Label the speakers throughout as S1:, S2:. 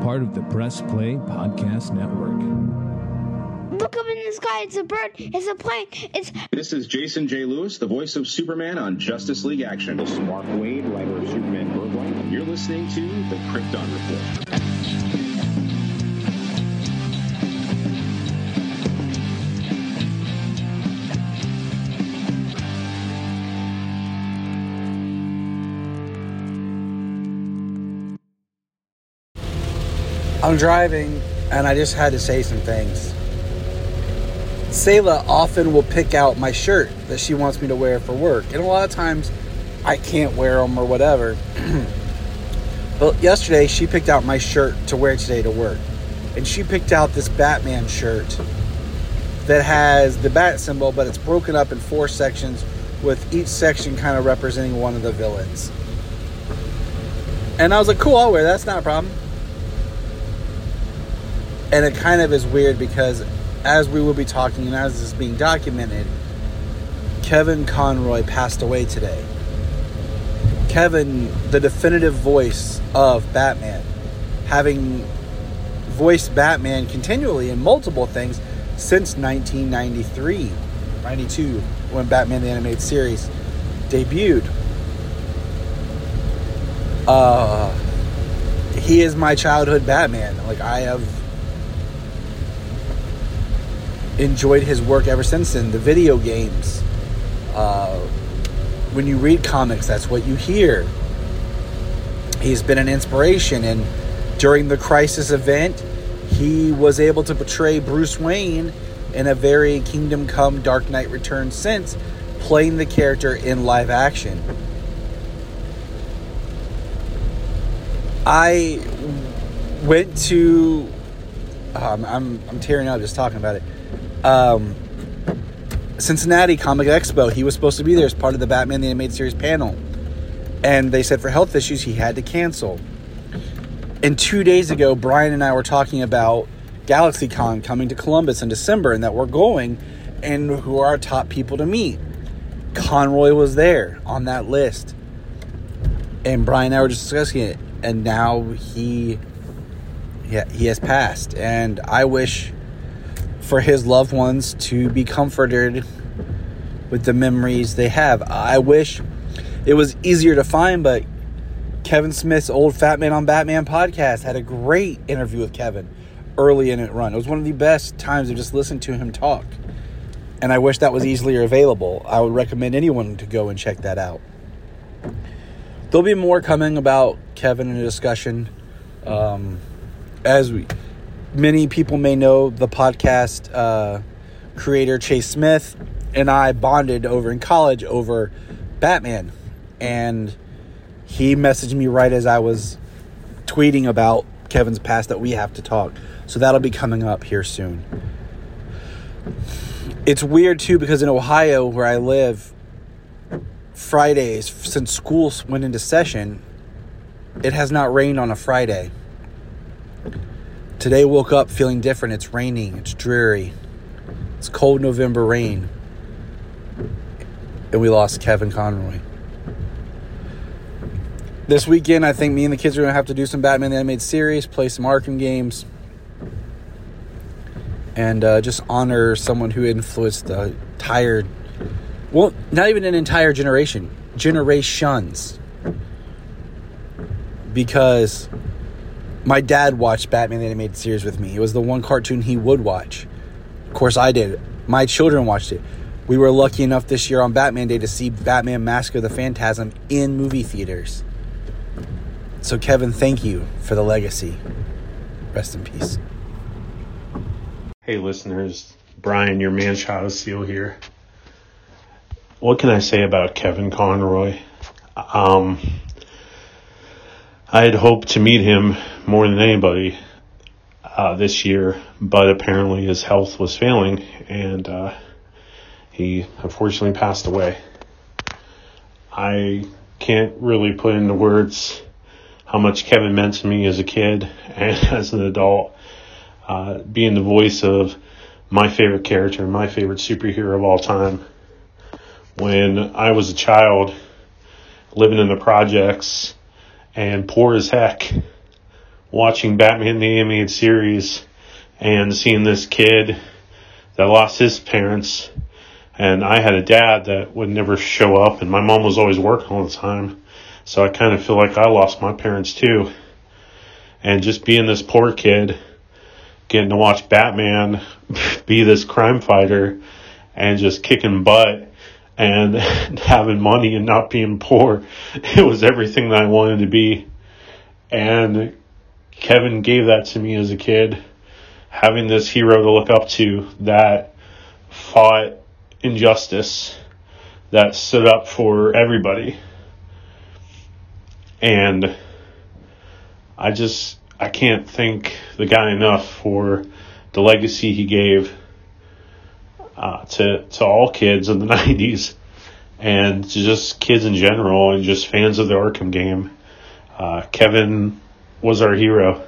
S1: part of the Press Play Podcast Network.
S2: Look up in the sky. It's a bird. It's a plane. It's.
S3: This is Jason J. Lewis, the voice of Superman on Justice League Action.
S4: This is Mark Waid, writer of Superman Birthright.
S3: You're listening to the Krypton Report.
S5: I'm driving and I just had to say some things. Selah often will pick out my shirt that she wants me to wear for work, and a lot of times I can't wear them or whatever. but yesterday she picked out my shirt to wear today to work, and she picked out this Batman shirt that has the bat symbol, but it's broken up in four sections, with each section kind of representing one of the villains. And I was like, cool, I'll wear that. That's not a problem and it kind of is weird because as we will be talking and as this is being documented kevin conroy passed away today. Kevin the definitive voice of batman having voiced batman continually in multiple things since 1993 92 when batman the animated series debuted. Uh he is my childhood batman. Like i have enjoyed his work ever since then. The video games, uh, when you read comics, that's what you hear. He's been an inspiration, and during the Crisis event, he was able to portray Bruce Wayne in a very Kingdom Come Dark Knight Returns sense, playing the character in live action. I went to. Um, I'm I'm tearing up just talking about it um, Cincinnati Comic Expo. He was supposed to be there as part of the Batman the Animated Series panel. And they said for health issues, he had to cancel. And two days ago, Brian and I were talking about GalaxyCon coming to Columbus in December and that we're going and who are our top people to meet. Conroy was there on that list. And Brian and I were just discussing it. And now he, yeah, he has passed. And I wish for his loved ones to be comforted with the memories they have. I wish it was easier to find, but Kevin Smith's old Fat Man on Batman podcast had a great interview with Kevin early in it run. It was one of the best times to just listen to him talk. And I wish that was easily available. I would recommend anyone to go and check that out. There'll be more coming about Kevin in a discussion um, as we many people may know the podcast uh, creator Chase Smith and I bonded over in college over Batman. And he messaged me right as I was tweeting about Kevin's past that we have to talk. So that'll be coming up here soon. It's weird too because in Ohio, where I live, Fridays, since school went into session, it has not rained on a Friday. Today woke up feeling different. It's raining. It's dreary. It's cold November rain. And we lost Kevin Conroy. This weekend, I think me and the kids are going to have to do some Batman the Animated Series, play some Arkham games, and uh, just honor someone who influenced the entire, well, not even an entire generation, generations. Because my dad watched Batman the Animated Series with me. It was the one cartoon he would watch. Of course, I did. My children watched it. We were lucky enough this year on Batman Day to see Batman Mask of the Phantasm in movie theaters. So, Kevin, thank you for the legacy. Rest in peace.
S6: Hey, listeners. Brian, your man shot seal here. What can I say about Kevin Conroy? Um, I had hoped to meet him more than anybody uh, this year, but apparently his health was failing, and uh, he unfortunately passed away. I can't really put into words how much Kevin meant to me as a kid and as an adult. Uh, being the voice of my favorite character, my favorite superhero of all time. When I was a child, living in the projects and poor as heck, watching Batman the animated series and seeing this kid that lost his parents and I had a dad that would never show up and my mom was always working all the time. So I kind of feel like I lost my parents too. And just being this poor kid, getting to watch Batman be this crime fighter and just kicking butt and having money and not being poor. It was everything that I wanted to be. And Kevin gave that to me as a kid. Having this hero to look up to that fought injustice, that stood up for everybody. And I just, I can't thank the guy enough for the legacy he gave uh, to to all kids in the '90s, and to just kids in general, and just fans of the Arkham game. Uh, Kevin was our hero,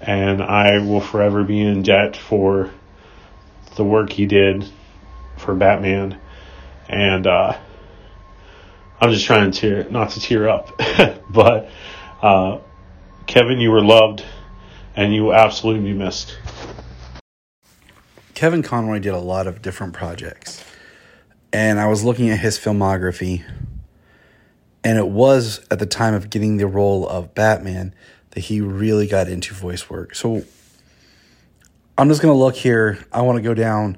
S6: and I will forever be in debt for the work he did for Batman, and uh, I'm just trying to tear, not to tear up, but uh, Kevin, you were loved, and you will absolutely be missed.
S5: Kevin Conroy did a lot of different projects. And I was looking at his filmography, and it was at the time of getting the role of Batman that he really got into voice work. So I'm just going to look here. I want to go down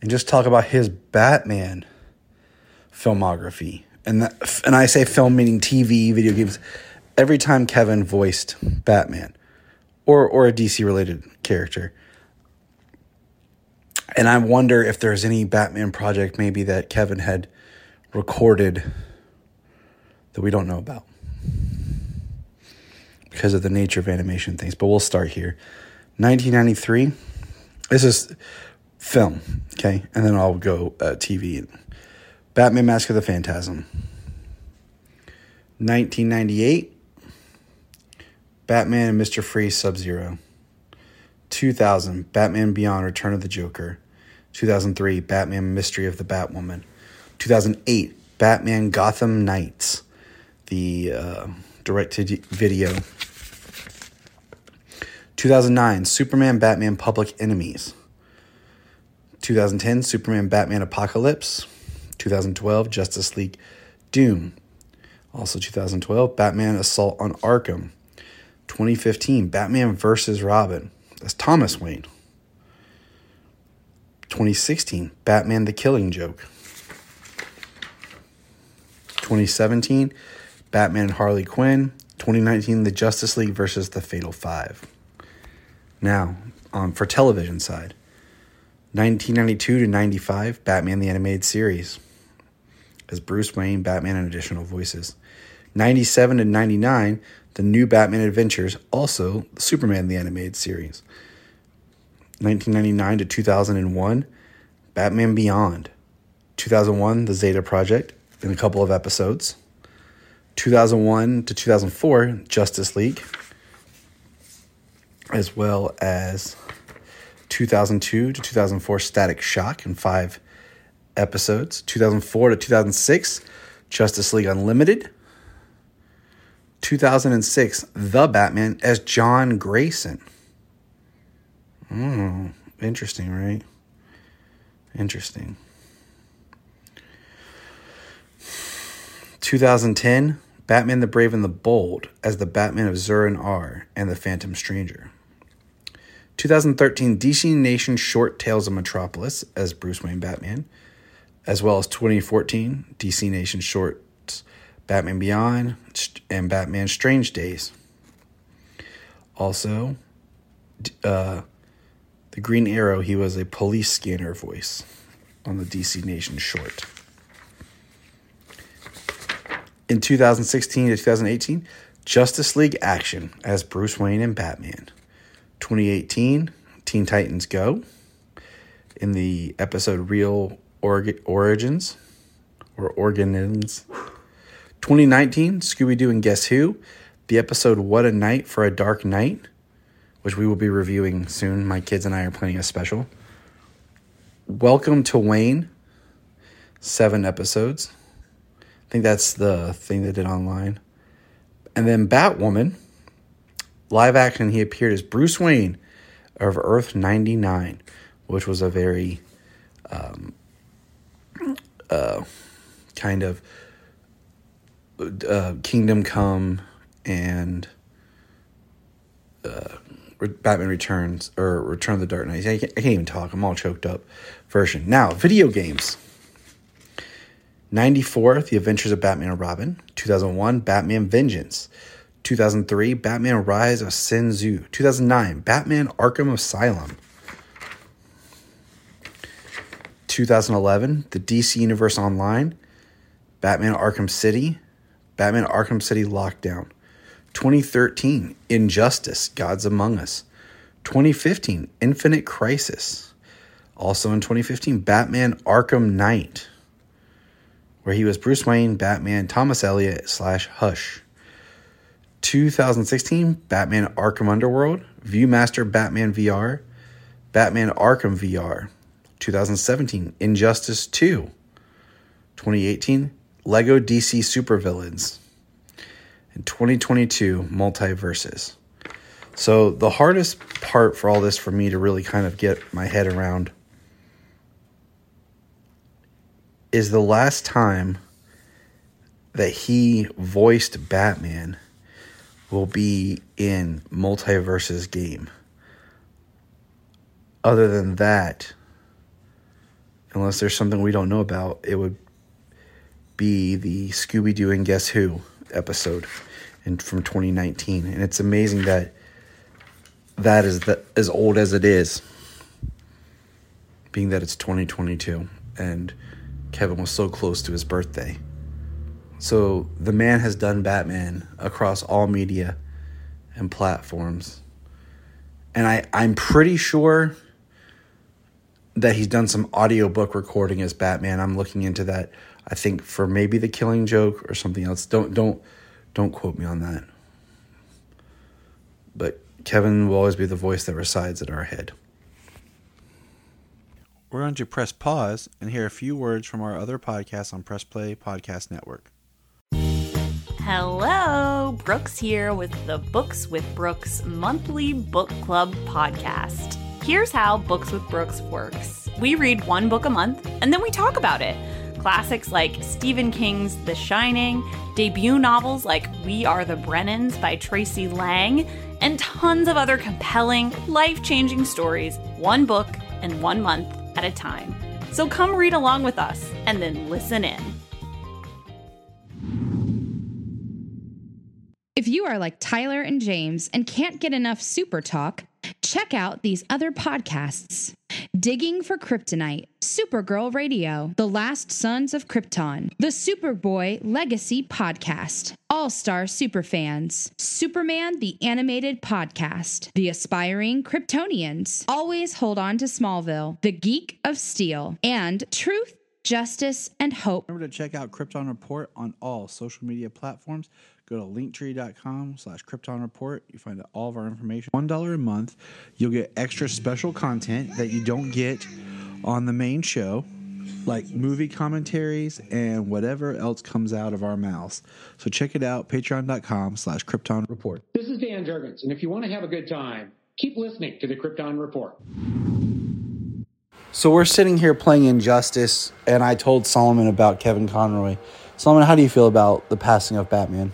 S5: and just talk about his Batman filmography. And that, and I say film meaning TV, video games. Every time Kevin voiced Batman or or a DC related character, and I wonder if there's any Batman project maybe that Kevin had recorded that we don't know about because of the nature of animation things. But we'll start here. 1993. This is film, okay? And then I'll go uh, TV. Batman Mask of the Phantasm. 1998. Batman and Mr. Freeze Sub Zero. 2000, Batman Beyond Return of the Joker. 2003, Batman Mystery of the Batwoman. 2008, Batman Gotham Knights, the uh, direct to video. 2009, Superman Batman Public Enemies. 2010, Superman Batman Apocalypse. 2012, Justice League Doom. Also 2012, Batman Assault on Arkham. 2015, Batman vs. Robin. That's Thomas Wayne. 2016, Batman the Killing Joke. 2017, Batman and Harley Quinn. 2019, The Justice League versus the Fatal Five. Now, um, for television side, 1992 to 95, Batman the Animated Series. As Bruce Wayne, Batman, and additional voices. 97 to 99, The New Batman Adventures, also Superman the Animated Series. 1999 to 2001, Batman Beyond. 2001, The Zeta Project, in a couple of episodes. 2001 to 2004, Justice League, as well as 2002 to 2004, Static Shock, in five episodes. 2004 to 2006, Justice League Unlimited. 2006, The Batman as John Grayson. Hmm, interesting, right? Interesting. 2010, Batman the Brave and the Bold as the Batman of Zur-En-Arrh and the Phantom Stranger. 2013, DC Nation Short Tales of Metropolis as Bruce Wayne Batman, as well as 2014, DC Nation Shorts Batman Beyond and Batman Strange Days. Also, uh, the Green Arrow, he was a police scanner voice on the DC Nation short. In 2016 to 2018, Justice League Action as Bruce Wayne and Batman. 2018, Teen Titans Go in the episode Real Origins or Origins. 2019, Scooby Doo and Guess Who, the episode What a Night for a Dark Night which we will be reviewing soon. My kids and I are planning a special. Welcome to Wayne, seven episodes. I think that's the thing they did online. And then Batwoman, live action, he appeared as Bruce Wayne of Earth 99, which was a very um, uh, kind of uh, Kingdom Come and uh, Batman Returns or Return of the Dark Knight. I can't, I can't even talk. I'm all choked up. Version now. Video games. 94, The Adventures of Batman and Robin. 2001, Batman Vengeance. 2003, Batman Rise of Sin Tzu. 2009, Batman Arkham Asylum. 2011, The DC Universe Online. Batman Arkham City. Batman Arkham City Lockdown. 2013, Injustice, Gods Among Us. 2015, Infinite Crisis. Also in 2015, Batman Arkham Knight, where he was Bruce Wayne, Batman, Thomas Elliot, slash Hush. 2016, Batman Arkham Underworld, Viewmaster Batman VR, Batman Arkham VR. 2017, Injustice 2. 2018, Lego DC Supervillains. and 2022, Multiverses. So, the hardest part for all this for me to really kind of get my head around is the last time that he voiced Batman will be in Multiverses game. Other than that, unless there's something we don't know about, it would be the Scooby Doo and Guess Who episode in, from 2019. And it's amazing that that is the, as old as it is, being that it's 2022 and Kevin was so close to his birthday. So the man has done Batman across all media and platforms. And I, I'm pretty sure that he's done some audiobook recording as Batman. I'm looking into that. I think for maybe the killing joke or something else. Don't don't don't quote me on that. But Kevin will always be the voice that resides in our head. We're going to press pause and hear a few words from our other podcasts on Press Play Podcast Network.
S7: Hello, Brooks here with the Books with Brooks monthly book club podcast. Here's how Books with Brooks works we read one book a month and then we talk about it. Classics like Stephen King's The Shining, debut novels like We Are the Brennans by Tracey Lange, and tons of other compelling, life changing stories, one book and one month at a time. So come read along with us and then listen in.
S8: If you are like Tyler and James and can't get enough super talk, check out these other podcasts Digging for Kryptonite, Supergirl Radio, The Last Sons of Krypton, The Superboy Legacy Podcast, All Star Superfans, Superman the Animated Podcast, The Aspiring Kryptonians, Always Hold On to Smallville, The Geek of Steel, and Truth justice, and hope.
S5: Remember to check out Krypton Report on all social media platforms. Go to linktree.com slash Krypton Report. You find all of our information. $1 a month. You'll get extra special content that you don't get on the main show, like movie commentaries and whatever else comes out of our mouths. So check it out, patreon.com slash Krypton Report.
S9: This is Dan Jurgens, and if you want to have a good time, keep listening to the Krypton Report.
S5: So we're sitting here playing Injustice, and I told Solomon about Kevin Conroy. Solomon, how do you feel about the passing of Batman?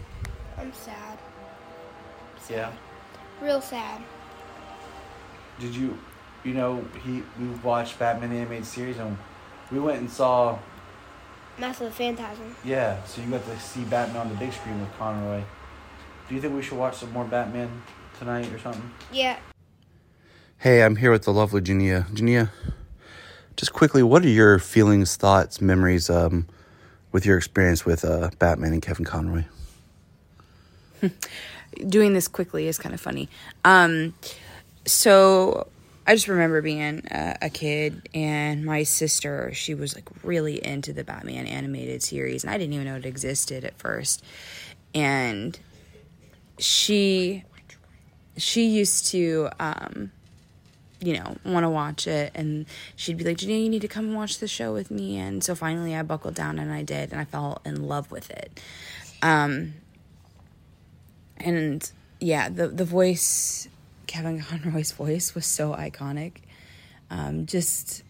S2: I'm.
S5: Yeah.
S2: Real sad.
S5: Did you, you know, he we watched Batman the animated series, and we went and saw.
S2: Mask of Phantasm.
S5: Yeah, so you got to see Batman on the big screen with Conroy. Do you think we should watch some more Batman tonight or something?
S2: Yeah.
S5: Hey, I'm here with the lovely Jania. Jania, just quickly, what are your feelings, thoughts, memories um, with your experience with uh, Batman and Kevin Conroy?
S10: Doing this quickly is kind of funny. Um, so I just remember being a, a kid, and my sister, she was like really into the Batman animated series, and I didn't even know it existed at first. And she she used to um, you know, want to watch it. And she'd be like, Janine, you need to come watch the show with me. And so finally I buckled down and I did. And I fell in love with it. Um, and yeah, the the voice, Kevin Conroy's voice was so iconic. Um, just,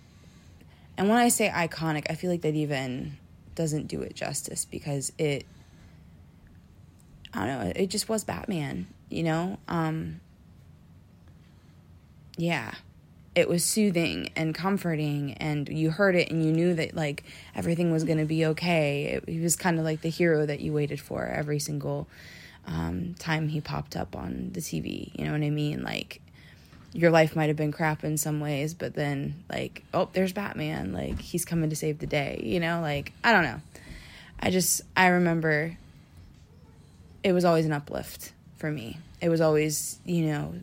S10: and when I say iconic, I feel like that even doesn't do it justice because it, I don't know, it just was Batman, you know. Um, yeah, it was soothing and comforting, and you heard it and you knew that like everything was gonna be okay. It, he was kind of like the hero that you waited for every single um, time he popped up on the TV. You know what I mean? Like your life might have been crap in some ways, but then like, oh, there's Batman. Like he's coming to save the day. You know, like I don't know. I just I remember it was always an uplift for me. It was always, you know,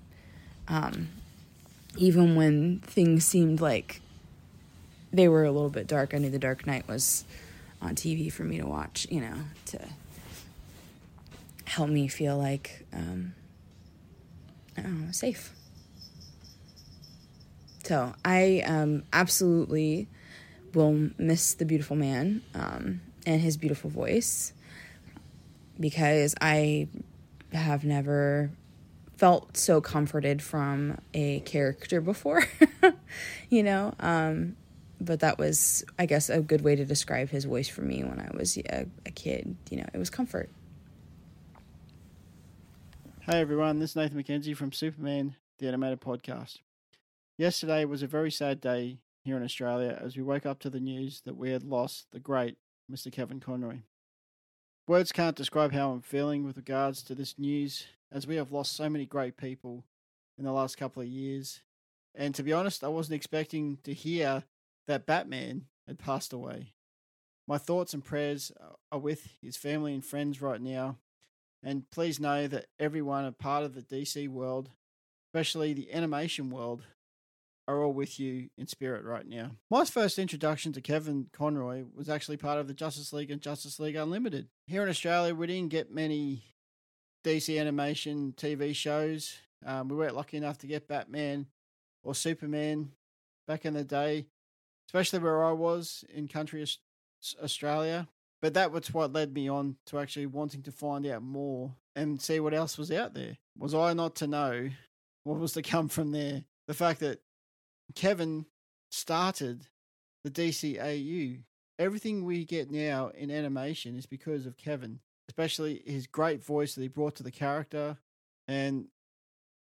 S10: um, even when things seemed like they were a little bit dark, I knew The Dark Knight was on TV for me to watch, you know, to help me feel like um, know, safe. So I um, absolutely will miss the beautiful man um, and his beautiful voice because I have never felt so comforted from a character before, you know. Um, but that was, I guess, a good way to describe his voice for me when I was a, a kid. You know, it was comfort.
S11: Hey everyone, this is Nathan McKenzie from Superman, the animated podcast. Yesterday was a very sad day here in Australia as we woke up to the news that we had lost the great Mr. Kevin Conroy. Words can't describe how I'm feeling with regards to this news, as we have lost so many great people in the last couple of years. And to be honest, I wasn't expecting to hear that Batman had passed away. My thoughts and prayers are with his family and friends right now and please know that everyone a part of the DC world, especially the animation world, are all with you in spirit right now. My first introduction to Kevin Conroy was actually part of the Justice League and Justice League Unlimited. Here in Australia, we didn't get many DC animation TV shows. Um, we weren't lucky enough to get Batman or Superman back in the day, especially where I was in country Australia. But that was what led me on to actually wanting to find out more and see what else was out there. Was I not to know what was to come from there? The fact that Kevin started the DCAU. Everything we get now in animation is because of Kevin, especially his great voice that he brought to the character. And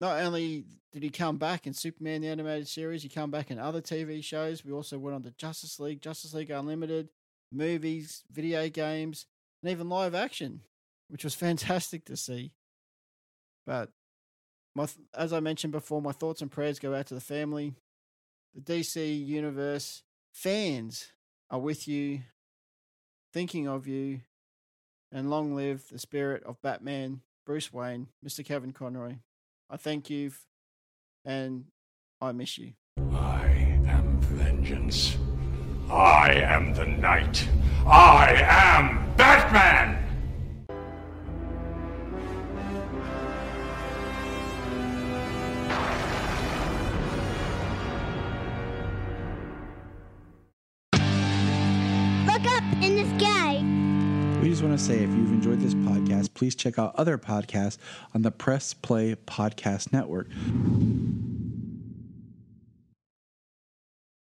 S11: not only did he come back in Superman the animated series, he come back in other TV shows. We also went on to Justice League, Justice League Unlimited, movies, video games, and even live action, which was fantastic to see. But my, as I mentioned before, my thoughts and prayers go out to the family, the DC universe fans are with you, thinking of you, and long live the spirit of Batman, Bruce Wayne, Mr. Kevin Conroy. I thank you, and I miss you.
S12: I am vengeance. I am the Knight. I am Batman!
S2: Look up in the sky.
S5: We just want to say if you've enjoyed this podcast, please check out other podcasts on the Press Play Podcast Network.